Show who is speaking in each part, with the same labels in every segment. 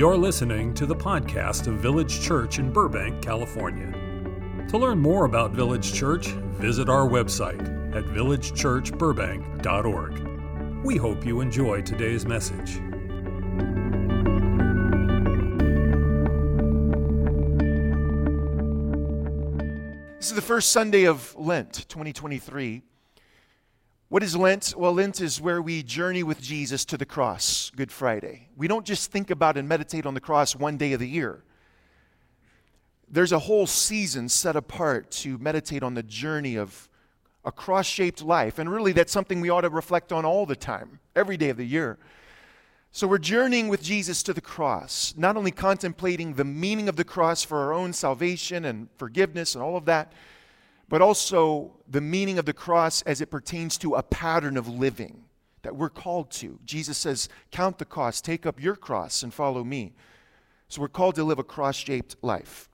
Speaker 1: You're listening to the podcast of Village Church in Burbank, California. To learn more about Village Church, visit our website at villagechurchburbank.org. We hope you enjoy today's message.
Speaker 2: This is the first Sunday of Lent 2023. What is Lent? Well, Lent is where we journey with Jesus to the cross, Good Friday. We don't just think about and meditate on the cross one day of the year. There's a whole season set apart to meditate on the journey of a cross shaped life. And really, that's something we ought to reflect on all the time, every day of the year. So we're journeying with Jesus to the cross, not only contemplating the meaning of the cross for our own salvation and forgiveness and all of that but also the meaning of the cross as it pertains to a pattern of living that we're called to. Jesus says, Count the cost, take up your cross, and follow me. So we're called to live a cross shaped life.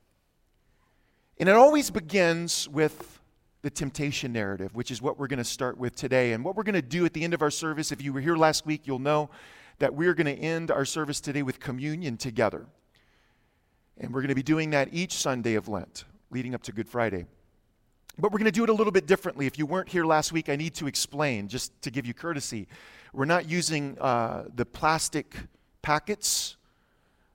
Speaker 2: And it always begins with the temptation narrative, which is what we're going to start with today. And what we're going to do at the end of our service, if you were here last week, you'll know that we're going to end our service today with communion together. And we're going to be doing that each Sunday of Lent, leading up to Good Friday. But we're going to do it a little bit differently. If you weren't here last week, I need to explain, just to give you courtesy. We're not using uh, the plastic packets.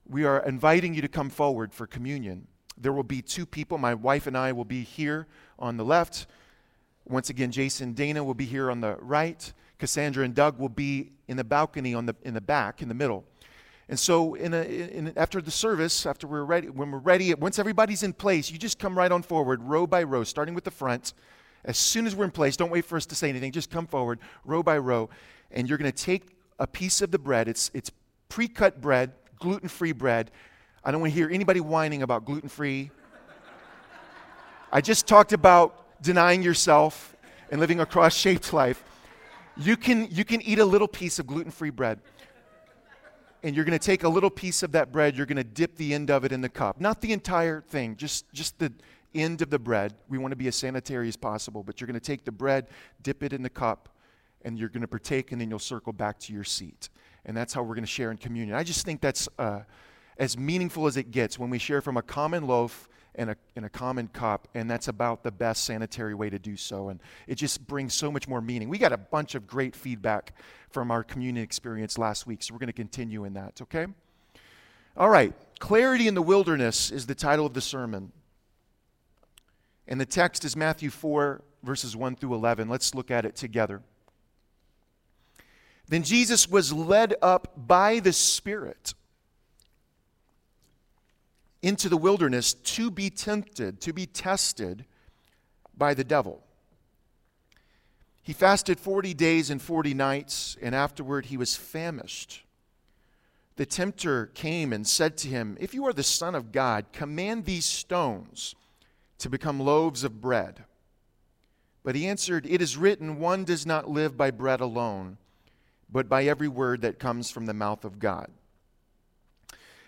Speaker 2: We are inviting you to come forward for communion. There will be two people. My wife and I will be here on the left. Once again, Jason Dana will be here on the right. Cassandra and Doug will be in the balcony on the, in the back, in the middle. And so, in a, in, after the service, after we're ready, when we're ready, once everybody's in place, you just come right on forward, row by row, starting with the front. As soon as we're in place, don't wait for us to say anything. Just come forward, row by row, and you're going to take a piece of the bread. It's it's pre-cut bread, gluten-free bread. I don't want to hear anybody whining about gluten-free. I just talked about denying yourself and living a cross-shaped life. You can you can eat a little piece of gluten-free bread and you're going to take a little piece of that bread, you're going to dip the end of it in the cup. Not the entire thing, just, just the end of the bread. We want to be as sanitary as possible, but you're going to take the bread, dip it in the cup, and you're going to partake, and then you'll circle back to your seat. And that's how we're going to share in communion. I just think that's uh, as meaningful as it gets when we share from a common loaf in a, in a common cup, and that's about the best sanitary way to do so. And it just brings so much more meaning. We got a bunch of great feedback from our communion experience last week, so we're going to continue in that, okay? All right, Clarity in the Wilderness is the title of the sermon. And the text is Matthew 4, verses 1 through 11. Let's look at it together. Then Jesus was led up by the Spirit into the wilderness to be tempted, to be tested by the devil. He fasted 40 days and 40 nights, and afterward he was famished. The tempter came and said to him, If you are the Son of God, command these stones to become loaves of bread. But he answered, It is written, One does not live by bread alone, but by every word that comes from the mouth of God.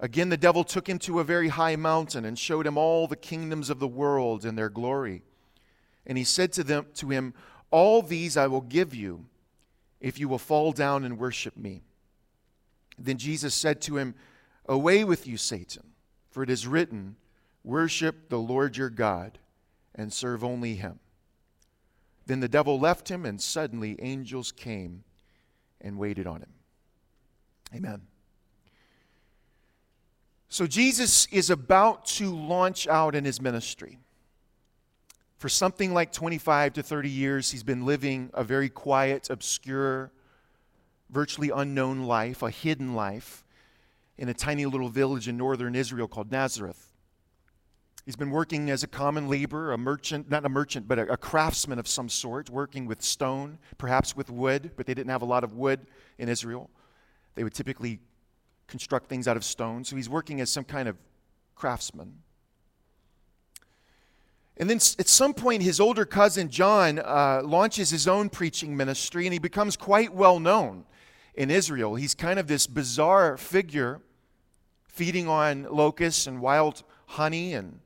Speaker 2: Again, the devil took him to a very high mountain and showed him all the kingdoms of the world and their glory. And he said to them to him, All these I will give you if you will fall down and worship me. Then Jesus said to him, Away with you, Satan, for it is written, Worship the Lord your God and serve only him. Then the devil left him, and suddenly angels came and waited on him. Amen. So Jesus is about to launch out in his ministry. For something like 25 to 30 years, he's been living a very quiet, obscure, virtually unknown life, a hidden life, in a tiny little village in northern Israel called Nazareth. He's been working as a common laborer, a merchant, not a merchant, but a, a, craftsman of some sort, working with stone, perhaps with wood, but they didn't have a lot of wood in Israel. They would typically construct things out of stone. So he's working as some kind of craftsman. And then at some point, his older cousin John uh, launches his own preaching ministry, and he becomes quite well known in Israel. He's kind of this bizarre figure, feeding on locusts and wild honey, and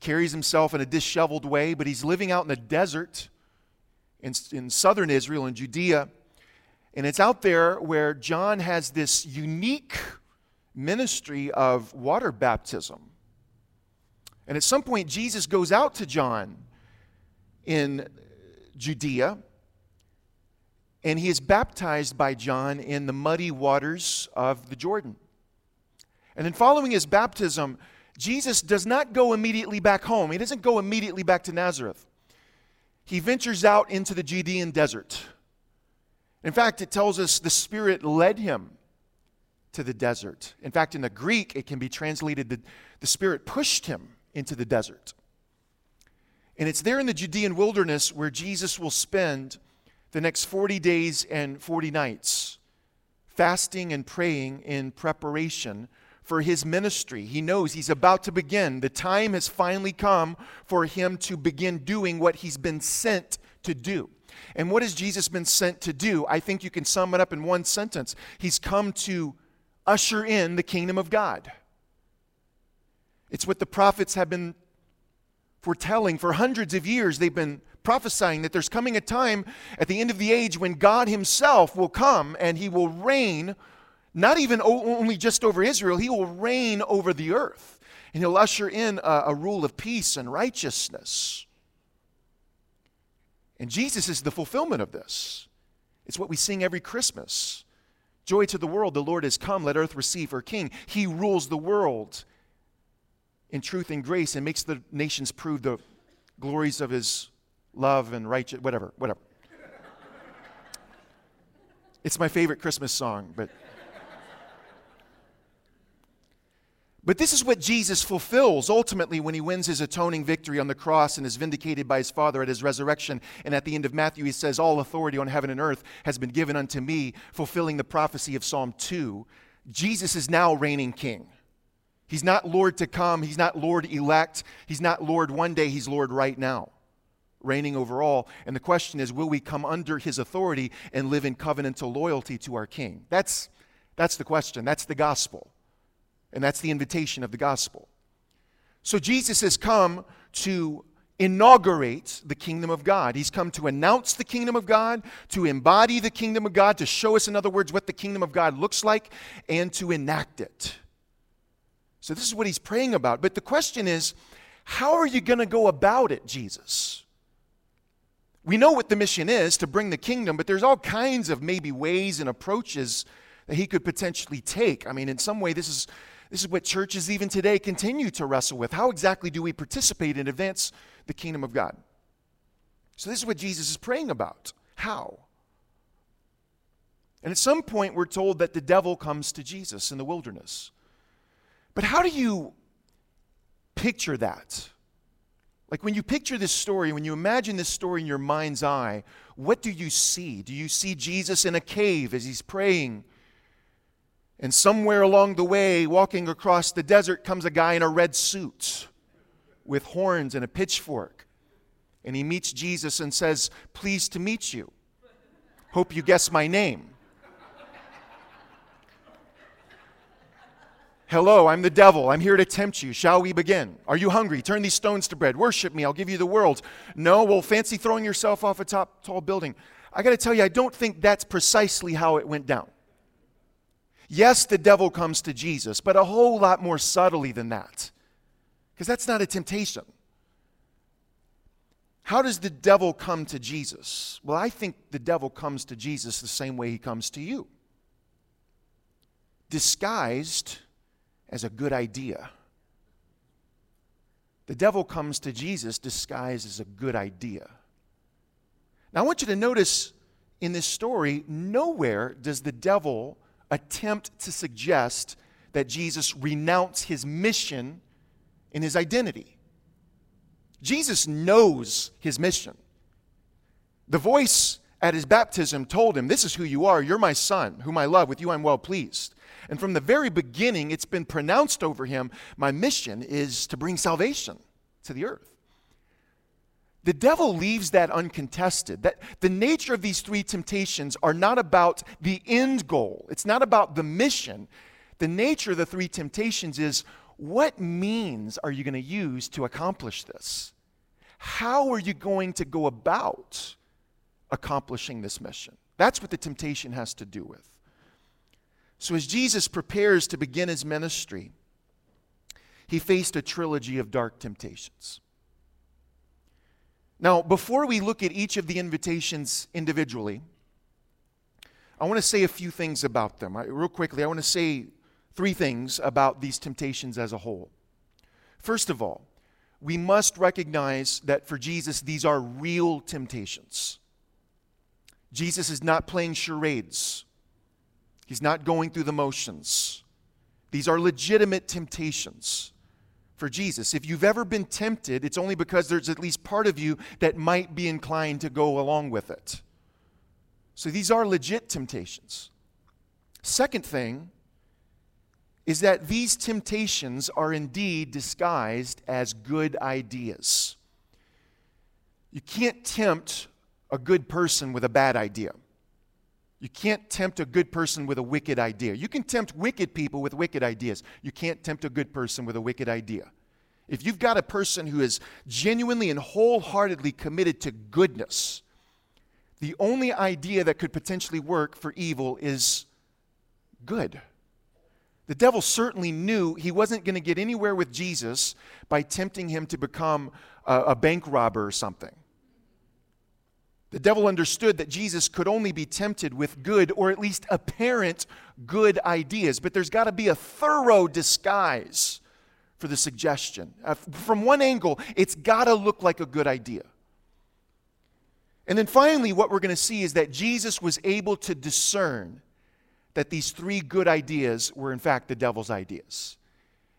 Speaker 2: carries himself in a disheveled way, but he's living out in the desert in, in southern Israel, in Judea. And it's out there where John has this unique ministry of water baptism. And at some point, Jesus goes out to John in Judea, and he is baptized by John in the muddy waters of the Jordan. And then, following his baptism, Jesus does not go immediately back home. He doesn't go immediately back to Nazareth. He ventures out into the Judean desert. In fact, it tells us the Spirit led him to the desert. In fact, in the Greek, it can be translated that the Spirit pushed him into the desert. And it's there in the Judean wilderness where Jesus will spend the next 40 days and 40 nights fasting and praying in preparation for his ministry. He knows he's about to begin. The time has finally come for him to begin doing what he's been sent to do. And what has Jesus been sent to do? I think you can sum it up in one sentence. He's come to usher in the kingdom of God. It's what the prophets have been foretelling for hundreds of years. They've been prophesying that there's coming a time at the end of the age when God Himself will come and He will reign, not even only just over Israel, He will reign over the earth. And He'll usher in a, a rule of peace and righteousness. And Jesus is the fulfillment of this. It's what we sing every Christmas. Joy to the world, the Lord has come, let earth receive her King. He rules the world in truth and grace and makes the nations prove the glories of his love and righteous, whatever, whatever. it's my favorite Christmas song, but. But this is what Jesus fulfills ultimately when he wins his atoning victory on the cross and is vindicated by his Father at his resurrection. And at the end of Matthew, he says, All authority on heaven and earth has been given unto me, fulfilling the prophecy of Psalm 2. Jesus is now reigning king. He's not Lord to come. He's not Lord elect. He's not Lord one day. He's Lord right now, reigning over all. And the question is will we come under his authority and live in covenantal loyalty to our king? That's, that's the question. That's the gospel. And that's the invitation of the gospel. So Jesus has come to inaugurate the kingdom of God. He's come to announce the kingdom of God, to embody the kingdom of God, to show us, in other words, what the kingdom of God looks like, and to enact it. So, this is what he's praying about. But the question is, how are you going to go about it, Jesus? We know what the mission is to bring the kingdom, but there's all kinds of maybe ways and approaches that he could potentially take. I mean, in some way, this is, this is what churches even today continue to wrestle with. How exactly do we participate and advance the kingdom of God? So, this is what Jesus is praying about. How? And at some point, we're told that the devil comes to Jesus in the wilderness. But how do you picture that? Like when you picture this story, when you imagine this story in your mind's eye, what do you see? Do you see Jesus in a cave as he's praying? And somewhere along the way, walking across the desert, comes a guy in a red suit with horns and a pitchfork. And he meets Jesus and says, Pleased to meet you. Hope you guess my name. Hello, I'm the devil. I'm here to tempt you. Shall we begin? Are you hungry? Turn these stones to bread. Worship me. I'll give you the world. No, well, fancy throwing yourself off a top tall building. I got to tell you, I don't think that's precisely how it went down. Yes, the devil comes to Jesus, but a whole lot more subtly than that. Because that's not a temptation. How does the devil come to Jesus? Well, I think the devil comes to Jesus the same way he comes to you disguised as a good idea. The devil comes to Jesus disguised as a good idea. Now, I want you to notice in this story, nowhere does the devil attempt to suggest that Jesus renounce his mission and his identity. Jesus knows his mission. The voice at his baptism told him, This is who you are. You're my son, whom I love. With you I'm well pleased. And from the very beginning, it's been pronounced over him my mission is to bring salvation to the earth. The devil leaves that uncontested. That the nature of these three temptations are not about the end goal. It's not about the mission. The nature of the three temptations is what means are you going to use to accomplish this? How are you going to go about accomplishing this mission? That's what the temptation has to do with. So, as Jesus prepares to begin his ministry, he faced a trilogy of dark temptations. Now, before we look at each of the invitations individually, I want to say a few things about them. I, real quickly, I want to say three things about these temptations as a whole. First of all, we must recognize that for Jesus, these are real temptations. Jesus is not playing charades, he's not going through the motions. These are legitimate temptations for Jesus. If you've ever been tempted, it's only because there's at least part of you that might be inclined to go along with it. So these are legit temptations. Second thing is that these temptations are indeed disguised as good ideas. You can't tempt a good person with a bad idea. You can't tempt a good person with a wicked idea. You can tempt wicked people with wicked ideas. You can't tempt a good person with a wicked idea. If you've got a person who is genuinely and wholeheartedly committed to goodness, the only idea that could potentially work for evil is good. The devil certainly knew he wasn't going to get anywhere with Jesus by tempting him to become a, a bank robber or something. The devil understood that Jesus could only be tempted with good or at least apparent good ideas, but there's got to be a thorough disguise for the suggestion. Uh, from one angle, it's got to look like a good idea. And then finally, what we're going to see is that Jesus was able to discern that these three good ideas were, in fact, the devil's ideas.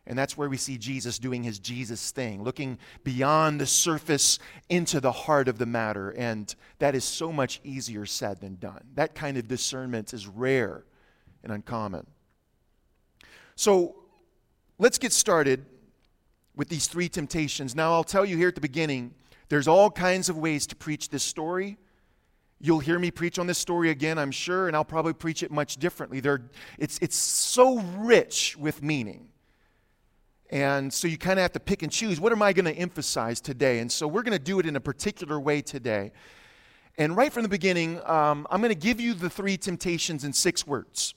Speaker 2: And that's where we see Jesus doing his Jesus thing, looking beyond the surface into the heart of the matter. And that is so much easier said than done. That kind of discernment is rare and uncommon. So let's get started with these three temptations. Now, I'll tell you here at the beginning there's all kinds of ways to preach this story. You'll hear me preach on this story again, I'm sure, and I'll probably preach it much differently. There, it's, it's so rich with meaning. And so you kind of have to pick and choose what am I going to emphasize today? And so we're going to do it in a particular way today. And right from the beginning, um, I'm going to give you the three temptations in six words.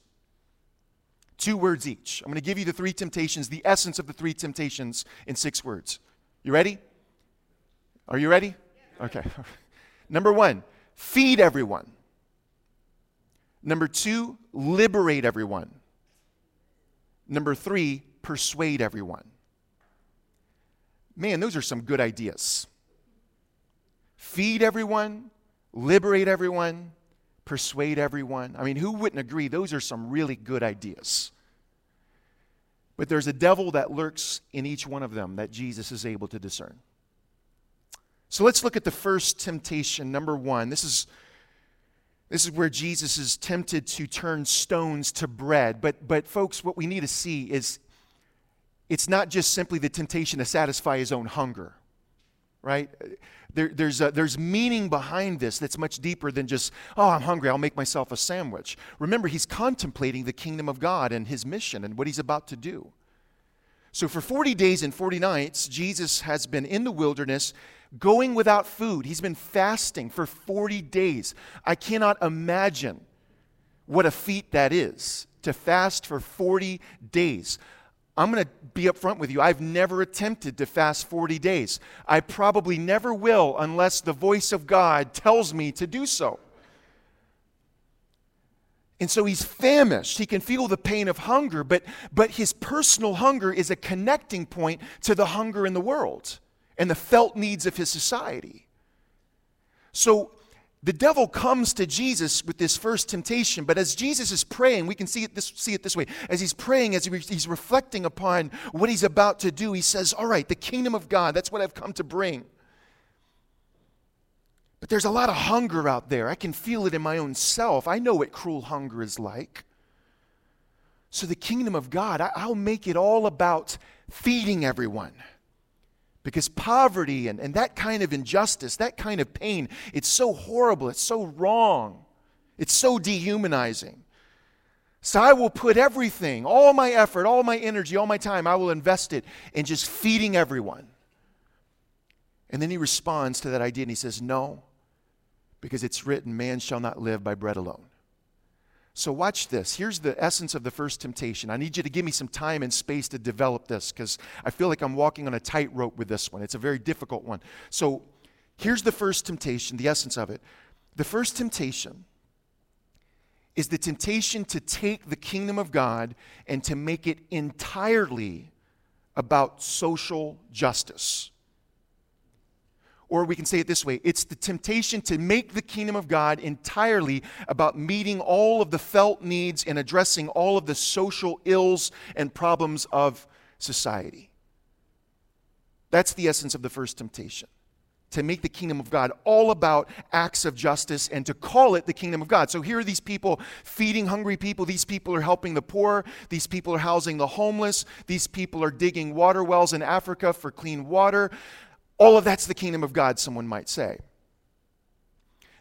Speaker 2: Two words each. I'm going to give you the three temptations, the essence of the three temptations in six words. You ready? Are you ready? Okay. Number one, feed everyone. Number two, liberate everyone. Number three, persuade everyone. Man, those are some good ideas. Feed everyone, liberate everyone, persuade everyone. I mean, who wouldn't agree? Those are some really good ideas. But there's a devil that lurks in each one of them that Jesus is able to discern. So let's look at the first temptation, number one. This is, this is where Jesus is tempted to turn stones to bread. But, but, folks, what we need to see is it's not just simply the temptation to satisfy his own hunger, right? There, there's, a, there's meaning behind this that's much deeper than just, oh, I'm hungry, I'll make myself a sandwich. Remember, he's contemplating the kingdom of God and his mission and what he's about to do. So, for 40 days and 40 nights, Jesus has been in the wilderness going without food. He's been fasting for 40 days. I cannot imagine what a feat that is to fast for 40 days. I'm going to be upfront with you. I've never attempted to fast 40 days. I probably never will unless the voice of God tells me to do so. And so he's famished. He can feel the pain of hunger, but, but his personal hunger is a connecting point to the hunger in the world and the felt needs of his society. So the devil comes to Jesus with this first temptation, but as Jesus is praying, we can see it this, see it this way. As he's praying, as he's reflecting upon what he's about to do, he says, All right, the kingdom of God, that's what I've come to bring. But there's a lot of hunger out there. I can feel it in my own self. I know what cruel hunger is like. So, the kingdom of God, I, will make it all about feeding everyone. Because poverty and, and that kind of injustice, that kind of pain, it's so horrible, it's so wrong, it's so dehumanizing. So I will put everything, all my effort, all my energy, all my time, I will invest it in just feeding everyone. And then he responds to that idea and he says, No, because it's written, man shall not live by bread alone. So, watch this. Here's the essence of the first temptation. I need you to give me some time and space to develop this because I feel like I'm walking on a tightrope with this one. It's a very difficult one. So, here's the first temptation, the essence of it. The first temptation is the temptation to take the kingdom of God and to make it entirely about social justice. Or we can say it this way it's the temptation to make the kingdom of God entirely about meeting all of the felt needs and addressing all of the social ills and problems of society. That's the essence of the first temptation. To make the kingdom of God all about acts of justice and to call it the kingdom of God. So here are these people feeding hungry people. These people are helping the poor. These people are housing the homeless. These people are digging water wells in Africa for clean water. All of that's the kingdom of God, someone might say.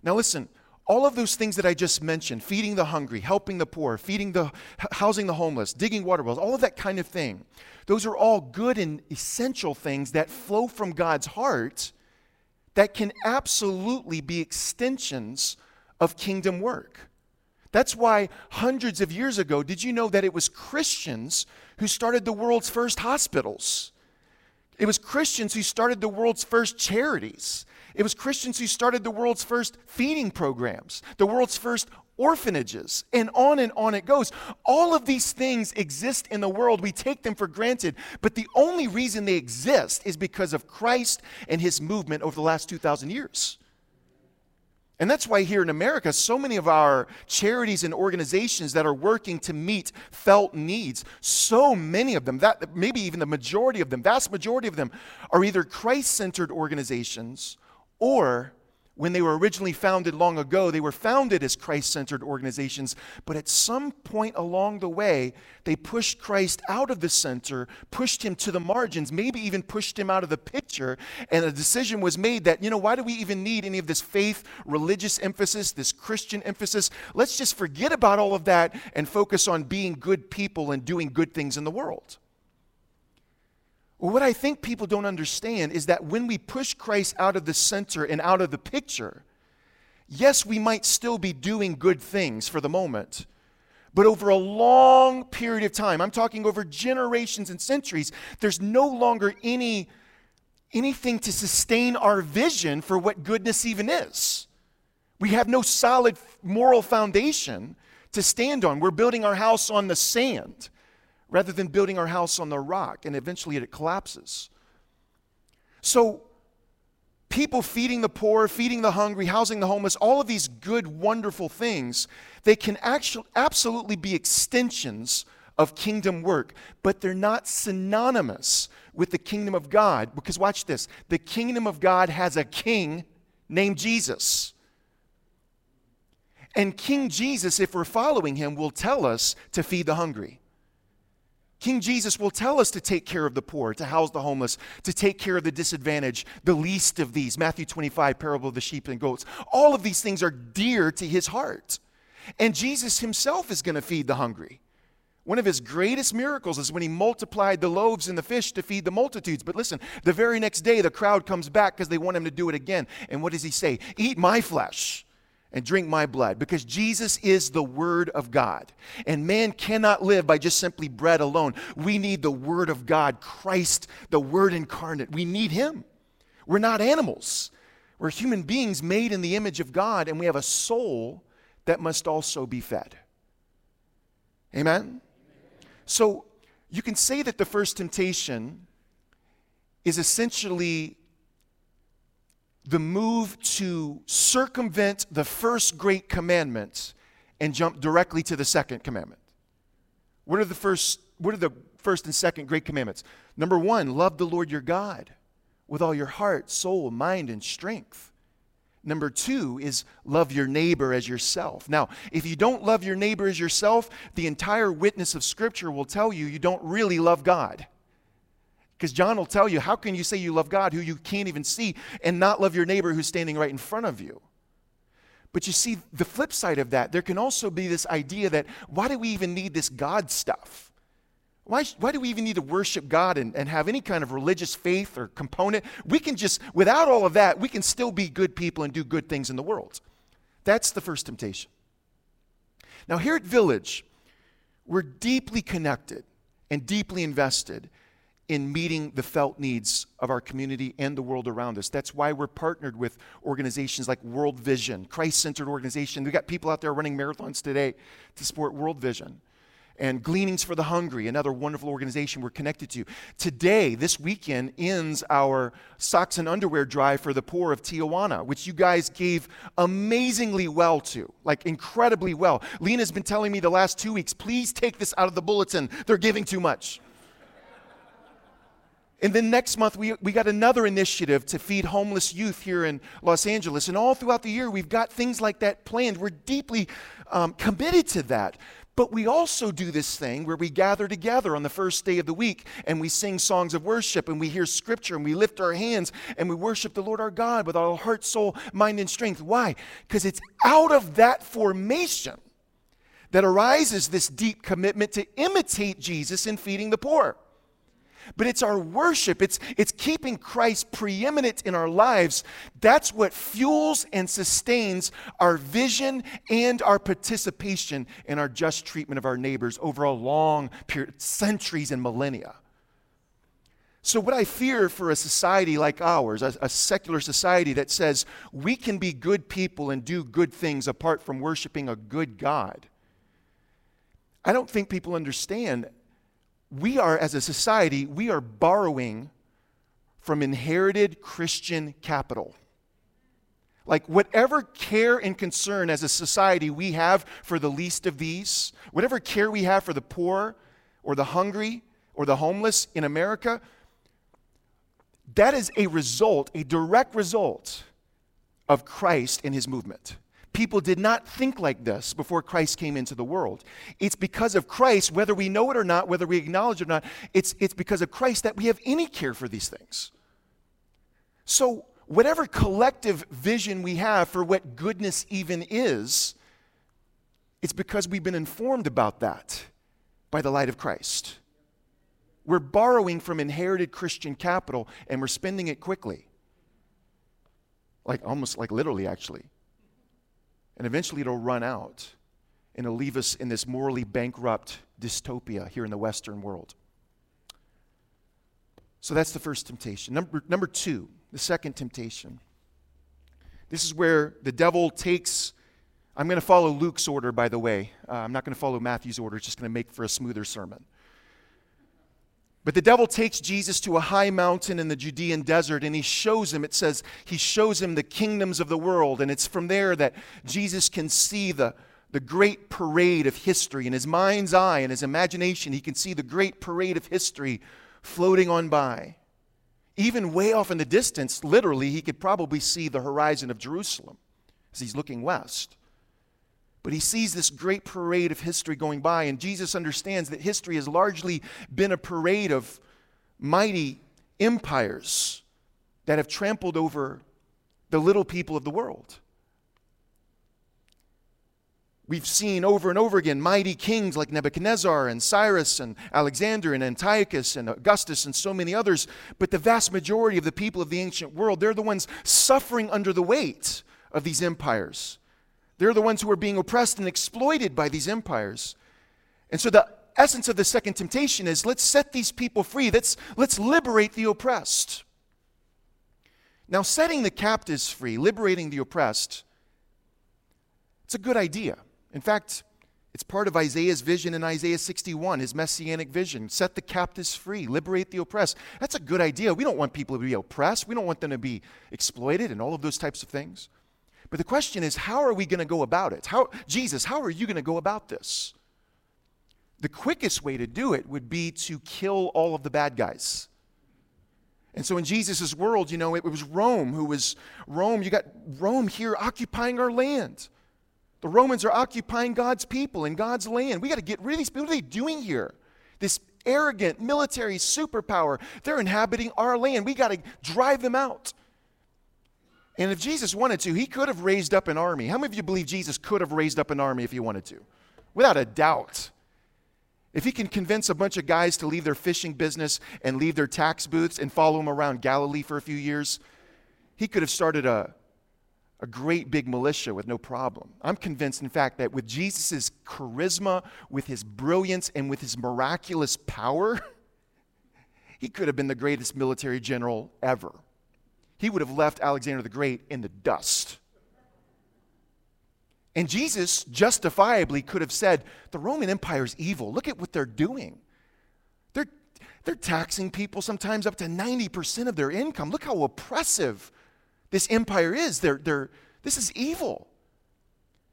Speaker 2: Now, listen, all of those things that I just mentioned feeding the hungry, helping the poor, feeding the, housing the homeless, digging water wells, all of that kind of thing those are all good and essential things that flow from God's heart that can absolutely be extensions of kingdom work. That's why hundreds of years ago, did you know that it was Christians who started the world's first hospitals? It was Christians who started the world's first charities. It was Christians who started the world's first feeding programs, the world's first orphanages, and on and on it goes. All of these things exist in the world. We take them for granted, but the only reason they exist is because of Christ and his movement over the last 2,000 years. And that's why here in America, so many of our charities and organizations that are working to meet felt needs, so many of them, that maybe even the majority of them, vast majority of them, are either Christ centered organizations or when they were originally founded long ago, they were founded as Christ centered organizations, but at some point along the way, they pushed Christ out of the center, pushed him to the margins, maybe even pushed him out of the picture. And a decision was made that, you know, why do we even need any of this faith, religious emphasis, this Christian emphasis? Let's just forget about all of that and focus on being good people and doing good things in the world. Well, what I think people don't understand is that when we push Christ out of the center and out of the picture, yes, we might still be doing good things for the moment. But over a long period of time, I'm talking over generations and centuries, there's no longer any anything to sustain our vision for what goodness even is. We have no solid moral foundation to stand on. We're building our house on the sand rather than building our house on the rock, and eventually it collapses. So, people feeding the poor, feeding the hungry, housing the homeless, all of these good, wonderful things, they can actually absolutely be extensions of kingdom work, but they're not synonymous with the kingdom of God. Because watch this the kingdom of God has a king named Jesus. And King Jesus, if we're following him, will tell us to feed the hungry. King Jesus will tell us to take care of the poor, to house the homeless, to take care of the disadvantaged, the least of these. Matthew 25, parable of the sheep and goats. All of these things are dear to his heart. And Jesus himself is going to feed the hungry. One of his greatest miracles is when he multiplied the loaves and the fish to feed the multitudes. But listen, the very next day, the crowd comes back because they want him to do it again. And what does he say? Eat my flesh and drink my blood because Jesus is the Word of God. And man cannot live by just simply bread alone. We need the Word of God, Christ, the Word incarnate. We need Him. We're not animals, we're human beings made in the image of God, and we have a soul that must also be fed. Amen? So you can say that the first temptation is essentially the move to circumvent the first great commandment and jump directly to the second commandment. What are the first what are the first and second great commandments? Number 1, love the Lord your God with all your heart, soul, mind and strength. Number two is love your neighbor as yourself. Now, if you don't love your neighbor as yourself, the entire witness of Scripture will tell you you don't really love God. Because John will tell you, how can you say you love God who you can't even see and not love your neighbor who's standing right in front of you? But you see, the flip side of that, there can also be this idea that why do we even need this God stuff? Why, why do we even need to worship God and, and have any kind of religious faith or component? We can just, without all of that, we can still be good people and do good things in the world. That's the first temptation. Now, here at Village, we're deeply connected and deeply invested in meeting the felt needs of our community and the world around us. That's why we're partnered with organizations like World Vision, Christ centered organization. We've got people out there running marathons today to support World Vision and Gleanings for the Hungry, another wonderful organization we're connected to. Today, this weekend, ends our socks and underwear drive for the poor of Tijuana, which you guys gave amazingly well to, like incredibly well. Lena's been telling me the last two weeks, please take this out of the bulletin. They're giving too much. And then next month, we, we got another initiative to feed homeless youth here in Los Angeles. And all throughout the year, we've got things like that planned. We're deeply um, committed to that. But we also do this thing where we gather together on the first day of the week and we sing songs of worship and we hear scripture and we lift our hands and we worship the Lord our God with our heart, soul, mind, and strength. Why? Because it's out of that formation that arises this deep commitment to imitate Jesus in feeding the poor but it's our worship. It's, it's keeping Christ preeminent in our lives. That's what fuels and sustains our vision and our participation in our just treatment of our neighbors over a long period, centuries and millennia. So, what I fear for a society like ours, a, a, secular society that says we can be good people and do good things apart from worshiping a good God, I don't think people understand we are, as a society, we are borrowing from inherited Christian capital. Like, whatever care and concern as a society we have for the least of these, whatever care we have for the poor or the hungry or the homeless in America, that is a result, a direct result of Christ and his movement. People did not think like this before Christ came into the world. It's because of Christ, whether we know it or not, whether we acknowledge it or not, it's, it's because of Christ that we have any care for these things. So, whatever collective vision we have for what goodness even is, it's because we've been informed about that by the light of Christ. We're borrowing from inherited Christian capital and we're spending it quickly. Like almost like literally, actually. And eventually it'll run out and it'll leave us in this morally bankrupt dystopia here in the Western world. So that's the first temptation. Number, number two, the second temptation. This is where the devil takes. I'm going to follow Luke's order, by the way. Uh, I'm not going to follow Matthew's order. It's just going to make for a smoother sermon. But the devil takes Jesus to a high mountain in the Judean desert and he shows him, it says, he shows him the kingdoms of the world. And it's from there that Jesus can see the, the great parade of history. In his mind's eye and his imagination, he can see the great parade of history floating on by. Even way off in the distance, literally, he could probably see the horizon of Jerusalem as he's looking west. But he sees this great parade of history going by, and Jesus understands that history has largely been a parade of mighty empires that have trampled over the little people of the world. We've seen over and over again mighty kings like Nebuchadnezzar and Cyrus and Alexander and Antiochus and Augustus and so many others, but the vast majority of the people of the ancient world, they're the ones suffering under the weight of these empires. They're the ones who are being oppressed and exploited by these empires. And so the essence of the second temptation is let's set these people free. Let's, let's liberate the oppressed. Now, setting the captives free, liberating the oppressed, it's a good idea. In fact, it's part of Isaiah's vision in Isaiah 61, his messianic vision. Set the captives free, liberate the oppressed. That's a good idea. We don't want people to be oppressed, we don't want them to be exploited and all of those types of things. But the question is, how are we going to go about it? How, Jesus, how are you going to go about this? The quickest way to do it would be to kill all of the bad guys. And so in Jesus' world, you know, it was Rome who was Rome. You got Rome here occupying our land. The Romans are occupying God's people and God's land. We got to get rid of these people. What are they doing here? This arrogant military superpower. They're inhabiting our land. We got to drive them out. And if Jesus wanted to, he could have raised up an army. How many of you believe Jesus could have raised up an army if he wanted to? Without a doubt. If he can convince a bunch of guys to leave their fishing business and leave their tax booths and follow him around Galilee for a few years, he could have started a, a great big militia with no problem. I'm convinced, in fact, that with Jesus' charisma, with his brilliance, and with his miraculous power, he could have been the greatest military general ever he would have left Alexander the Great in the dust. And Jesus justifiably could have said, The Roman Empire is evil. Look at what they're doing. They're, they're taxing people sometimes up to 90% of their income. Look how oppressive this empire is. They're, they're, this is evil.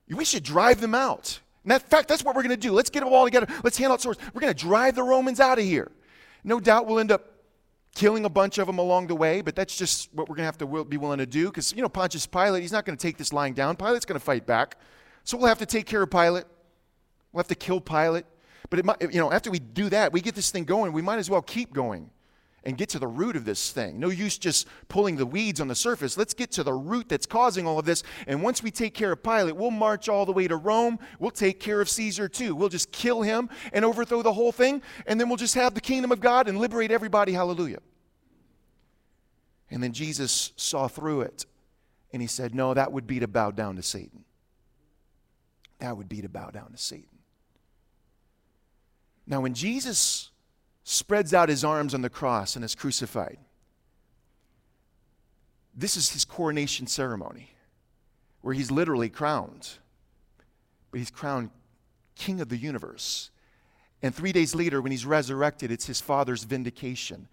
Speaker 2: We should drive them out. In fact, that's what we're going to do. Let's get them all together. Let's hand out swords. We're going to drive the Romans out of here. No doubt we'll end up killing a bunch of them along the way, but that's just what we're going to have to be willing to do because, you know, Pontius Pilate, he's not going to take this lying down. Pilate's going to fight back. So we'll have to take care of Pilate. We'll have to kill Pilate. But, it might, you know, after we do that, we get this thing going, we might as well keep going and get to the root of this thing. No use just pulling the weeds on the surface. Let's get to the root that's causing all of this. And once we take care of Pilate, we'll march all the way to Rome. We'll take care of Caesar too. We'll just kill him and overthrow the whole thing. And then we'll just have the kingdom of God and liberate everybody. Hallelujah. And then Jesus saw through it and he said, No, that would be to bow down to Satan. That would be to bow down to Satan. Now, when Jesus spreads out his arms on the cross and is crucified. This is his coronation ceremony, where he's literally crowned. But he's crowned king of the universe. And three days later, when he's resurrected, it's his Father's vindication.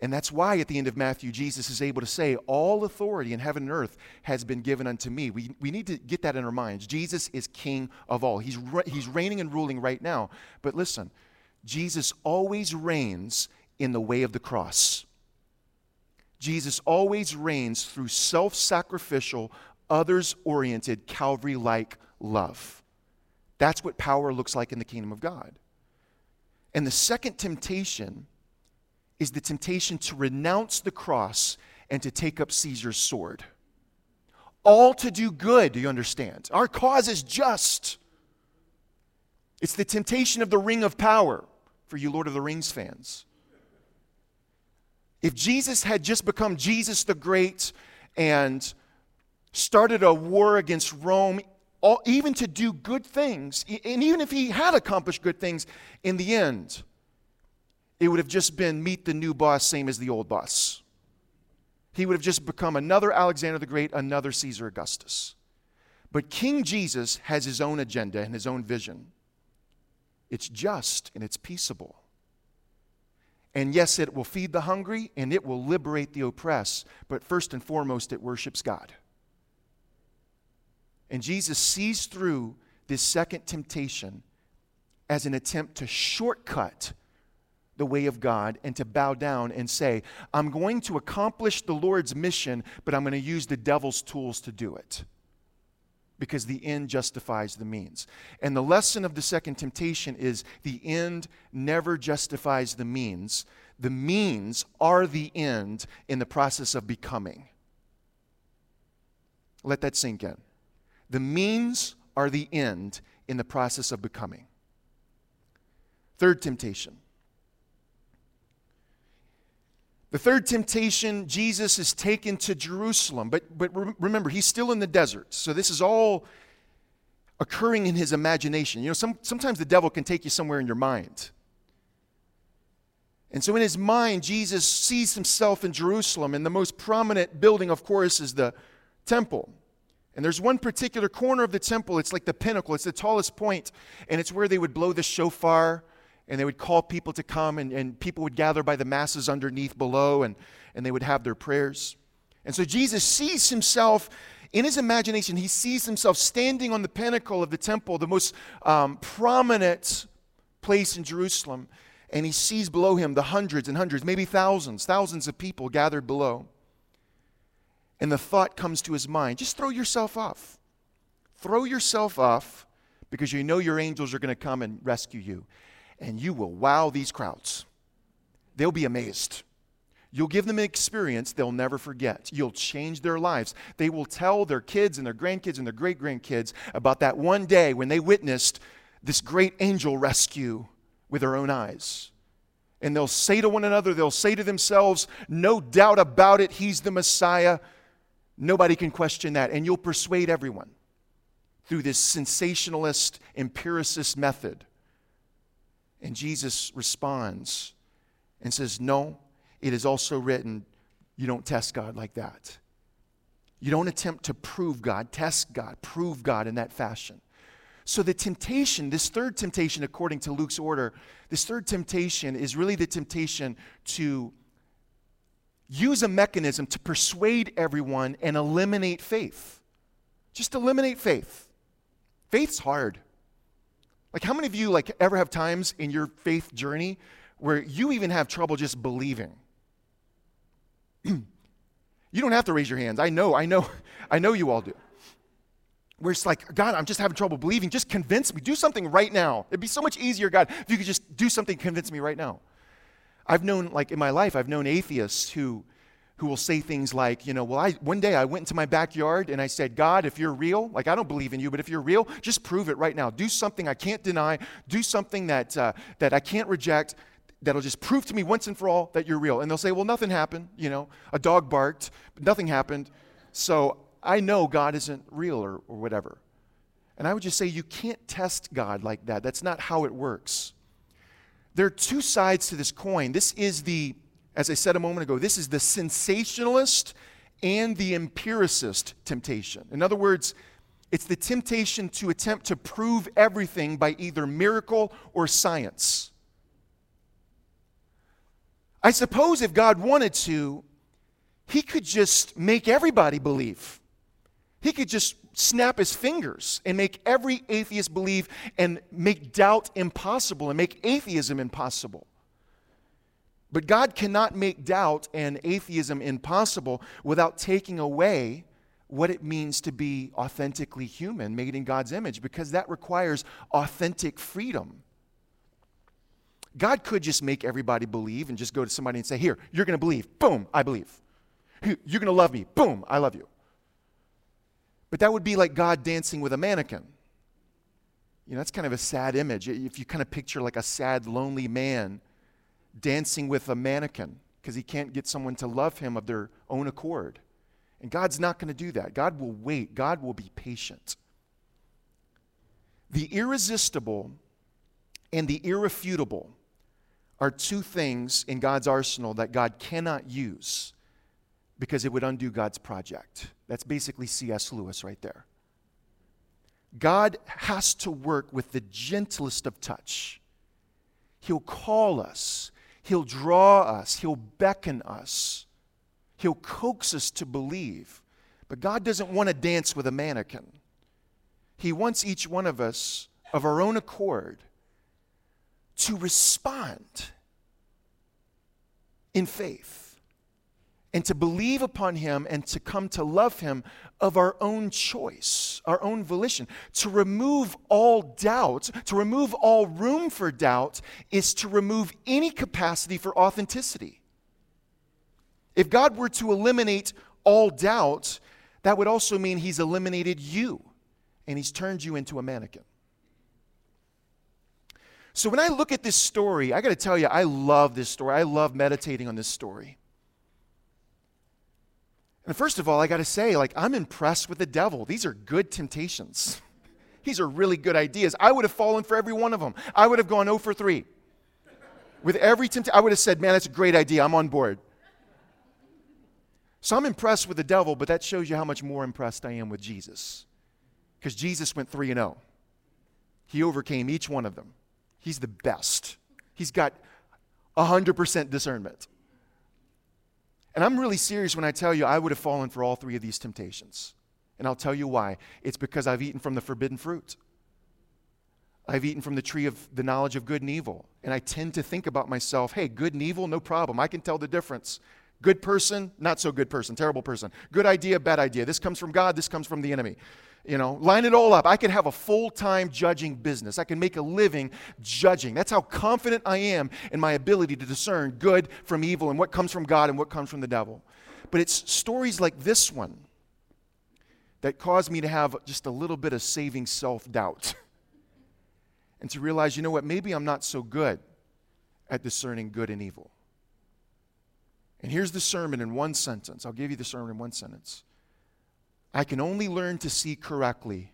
Speaker 2: And that's why at the end of Matthew, Jesus is able to say, All authority in heaven and earth has been given unto me. We, we need to get that in our minds. Jesus is king of all, he's, re- he's reigning and ruling right now. But listen, Jesus always reigns in the way of the cross. Jesus always reigns through self sacrificial, others oriented, Calvary like love. That's what power looks like in the kingdom of God. And the second temptation is the temptation to renounce the cross and to take up Caesar's sword. All to do good, do you understand? Our cause is just. It's the temptation of the ring of power for you Lord of the Rings fans. If Jesus had just become Jesus the Great and started a war against Rome, all, even to do good things, and even if he had accomplished good things, in the end, it would have just been meet the new boss, same as the old boss. He would have just become another Alexander the Great, another Caesar Augustus. But King Jesus has his own agenda and his own vision. It's just and it's peaceable. And yes, it will feed the hungry and it will liberate the oppressed, but first and foremost, it worships God. And Jesus sees through this second temptation as an attempt to shortcut the way of God and to bow down and say, I'm going to accomplish the Lord's mission, but I'm going to use the devil's tools to do it because the end justifies the means. And the lesson of the second temptation is the end never justifies the means. The means are the end in the process of becoming. Let that sink in. The means are the end in the process of becoming. Third temptation the third temptation, Jesus is taken to Jerusalem. But, but remember, he's still in the desert. So this is all occurring in his imagination. You know, some, sometimes the devil can take you somewhere in your mind. And so in his mind, Jesus sees himself in Jerusalem. And the most prominent building, of course, is the temple. And there's one particular corner of the temple, it's like the pinnacle, it's the tallest point, and it's where they would blow the shofar and they would call people to come, and, and people would gather by the masses underneath below, and, and they would have their prayers. And so Jesus sees himself in his imagination, he sees himself standing on the pinnacle of the temple, the most um, prominent place in Jerusalem. and he sees below him the hundreds and hundreds, maybe thousands, thousands of people gathered below. And the thought comes to his mind just throw yourself off. Throw yourself off because you know your angels are going to come and rescue you. And you will wow these crowds. They'll be amazed. You'll give them an experience they'll never forget. You'll change their lives. They will tell their kids and their grandkids and their great grandkids about that one day when they witnessed this great angel rescue with their own eyes. And they'll say to one another, they'll say to themselves, no doubt about it, he's the Messiah. Nobody can question that. And you'll persuade everyone through this sensationalist, empiricist method. And Jesus responds and says, No, it is also written, you don't test God like that. You don't attempt to prove God, test God, prove God in that fashion. So, the temptation, this third temptation, according to Luke's order, this third temptation is really the temptation to use a mechanism to persuade everyone and eliminate faith. Just eliminate faith. Faith's hard. Like how many of you like ever have times in your faith journey where you even have trouble just believing? you don't have to raise your hands. I know, I know, I know you all do. Where it's like, God, I'm just having trouble believing. Just convince me. Do something right now. It'd be so much easier, God, if you could just do something, convince me right now. I've known, like in my life, I've known atheists who, who will say things like, you know, well, I, one day I went into my backyard and I said, God, if you're real, like I don't believe in you, but if you're real, just prove it right now. Do something I can't deny. Do something that, uh, that I can't reject that'll just prove to me once and for all that you're real. And they'll say, well, nothing happened. You know, a dog barked, but nothing happened. So I know God isn't real or, or whatever. And I would just say, you can't test God like that. That's not how it works. There are two sides to this coin. This is the, as I said a moment ago, this is the sensationalist and the empiricist temptation. In other words, it's the temptation to attempt to prove everything by either miracle or science. I suppose if God wanted to, He could just make everybody believe. He could just snap his fingers and make every atheist believe and make doubt impossible and make atheism impossible. But God cannot make doubt and atheism impossible without taking away what it means to be authentically human, made in God's image, because that requires authentic freedom. God could just make everybody believe and just go to somebody and say, Here, you're going to believe. Boom, I believe. You're going to love me. Boom, I love you. But that would be like God dancing with a mannequin. You know, that's kind of a sad image. If you kind of picture like a sad, lonely man dancing with a mannequin because he can't get someone to love him of their own accord. And God's not going to do that. God will wait, God will be patient. The irresistible and the irrefutable are two things in God's arsenal that God cannot use because it would undo God's project. That's basically C.S. Lewis right there. God has to work with the gentlest of touch. He'll call us, He'll draw us, He'll beckon us, He'll coax us to believe. But God doesn't want to dance with a mannequin. He wants each one of us, of our own accord, to respond in faith and to believe upon him and to come to love him of our own choice, our own volition. To remove all doubt, to remove all room for doubt, is to remove any capacity for authenticity. If God were to eliminate all doubt, that would also mean he's eliminated you and he's turned you into a mannequin. So when I look at this story, I got to tell you, I love this story. I love meditating on this story. And first of all, I got to say, like, I'm impressed with the devil. These are good temptations. These are really good ideas. I would have fallen for every one of them. I would have gone 0 for 3. With every temptation, I would have said, man, that's a great idea. I'm on board. So I'm impressed with the devil, but that shows you how much more impressed I am with Jesus. Because Jesus went 3 and 0. He overcame each one of them. He's the best. He's got 100% discernment. And I'm really serious when I tell you I would have fallen for all three of these temptations. And I'll tell you why. It's because I've eaten from the forbidden fruit. I've eaten from the tree of the knowledge of good and evil. And I tend to think about myself, hey, good and evil, no problem. I can tell the difference. Good person, not so good person, terrible person. Good idea, bad idea. This comes from God, this comes from the enemy. You know, line it all up. I could have a full time judging business. I can make a living judging. That's how confident I am in my ability to discern good from evil and what comes from God and what comes from the devil. But it's stories like this one that cause me to have just a little bit of saving self doubt. and to realize, you know what, maybe I'm not so good at discerning good and evil. And here's the sermon in one sentence. I'll give you the sermon in one sentence. I can only learn to see correctly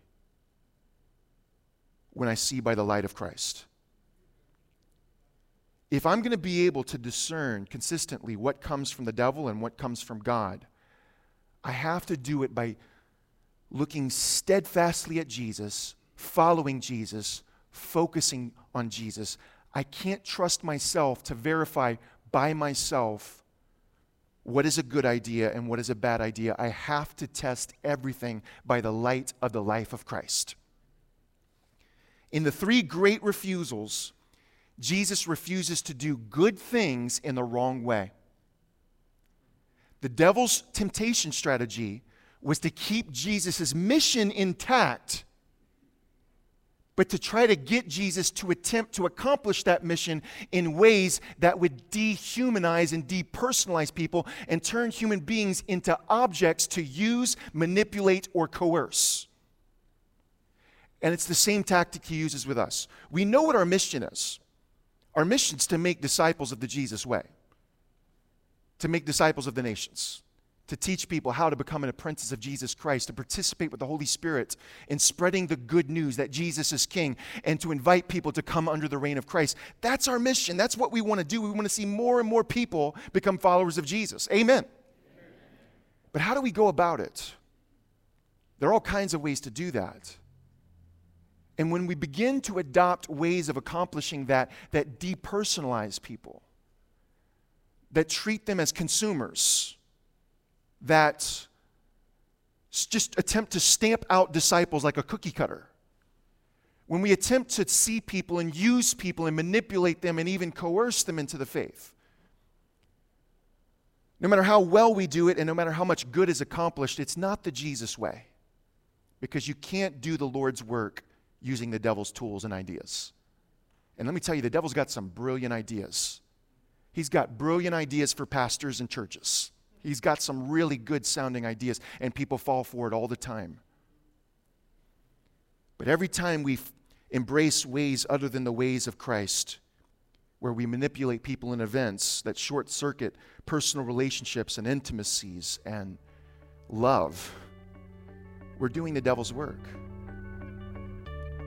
Speaker 2: when I see by the light of Christ. If I'm going to be able to discern consistently what comes from the devil and what comes from God, I have to do it by looking steadfastly at Jesus, following Jesus, focusing on Jesus. I can't trust myself to verify by myself what is a good idea and what is a bad idea. I have to test everything by the light of the life of Christ. In the three great refusals, Jesus refuses to do good things in the wrong way. The devil's temptation strategy was to keep Jesus' mission intact but to try to get Jesus to attempt to accomplish that mission in ways that would dehumanize and depersonalize people and turn human beings into objects to use, manipulate, or coerce. And it's the same tactic he uses with us. We know what our mission is. Our mission is to make disciples of the Jesus way, to make disciples of the nations to teach people how to become an apprentice of Jesus Christ, to participate with the Holy Spirit in spreading the good news that Jesus is King, and to invite people to come under the reign of Christ. That's our mission. That's what we want to do. We want to see more and more people become followers of Jesus. Amen. But how do we go about it? There are all kinds of ways to do that. And when we begin to adopt ways of accomplishing that that depersonalize people, that treat them as consumers, that just attempt to stamp out disciples like a cookie cutter. When we attempt to see people and use people and manipulate them and even coerce them into the faith. No matter how well we do it and no matter how much good is accomplished, it's not the Jesus way. Because you can't do the Lord's work using the devil's tools and ideas. And let me tell you, the devil's got some brilliant ideas. He's got brilliant ideas for pastors and churches. He's got some really good sounding ideas, and people fall for it all the time. But every time we embrace ways other than the ways of Christ, where we manipulate people in events that short circuit personal relationships and intimacies and love, we're doing the devil's work.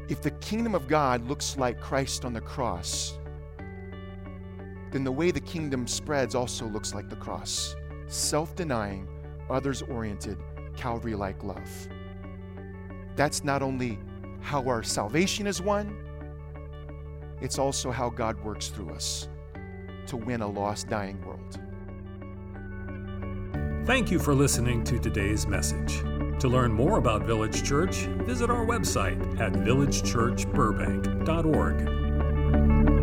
Speaker 2: If the kingdom of God looks like Christ on the cross, then the way the kingdom spreads also looks like the cross self denying, others oriented, Calvary like love. That's not only how our salvation is won, it's also how God works through us to win a lost, dying world.
Speaker 1: Thank you for listening to today's message. To learn more about Village Church, visit our website at villagechurchburbank.org.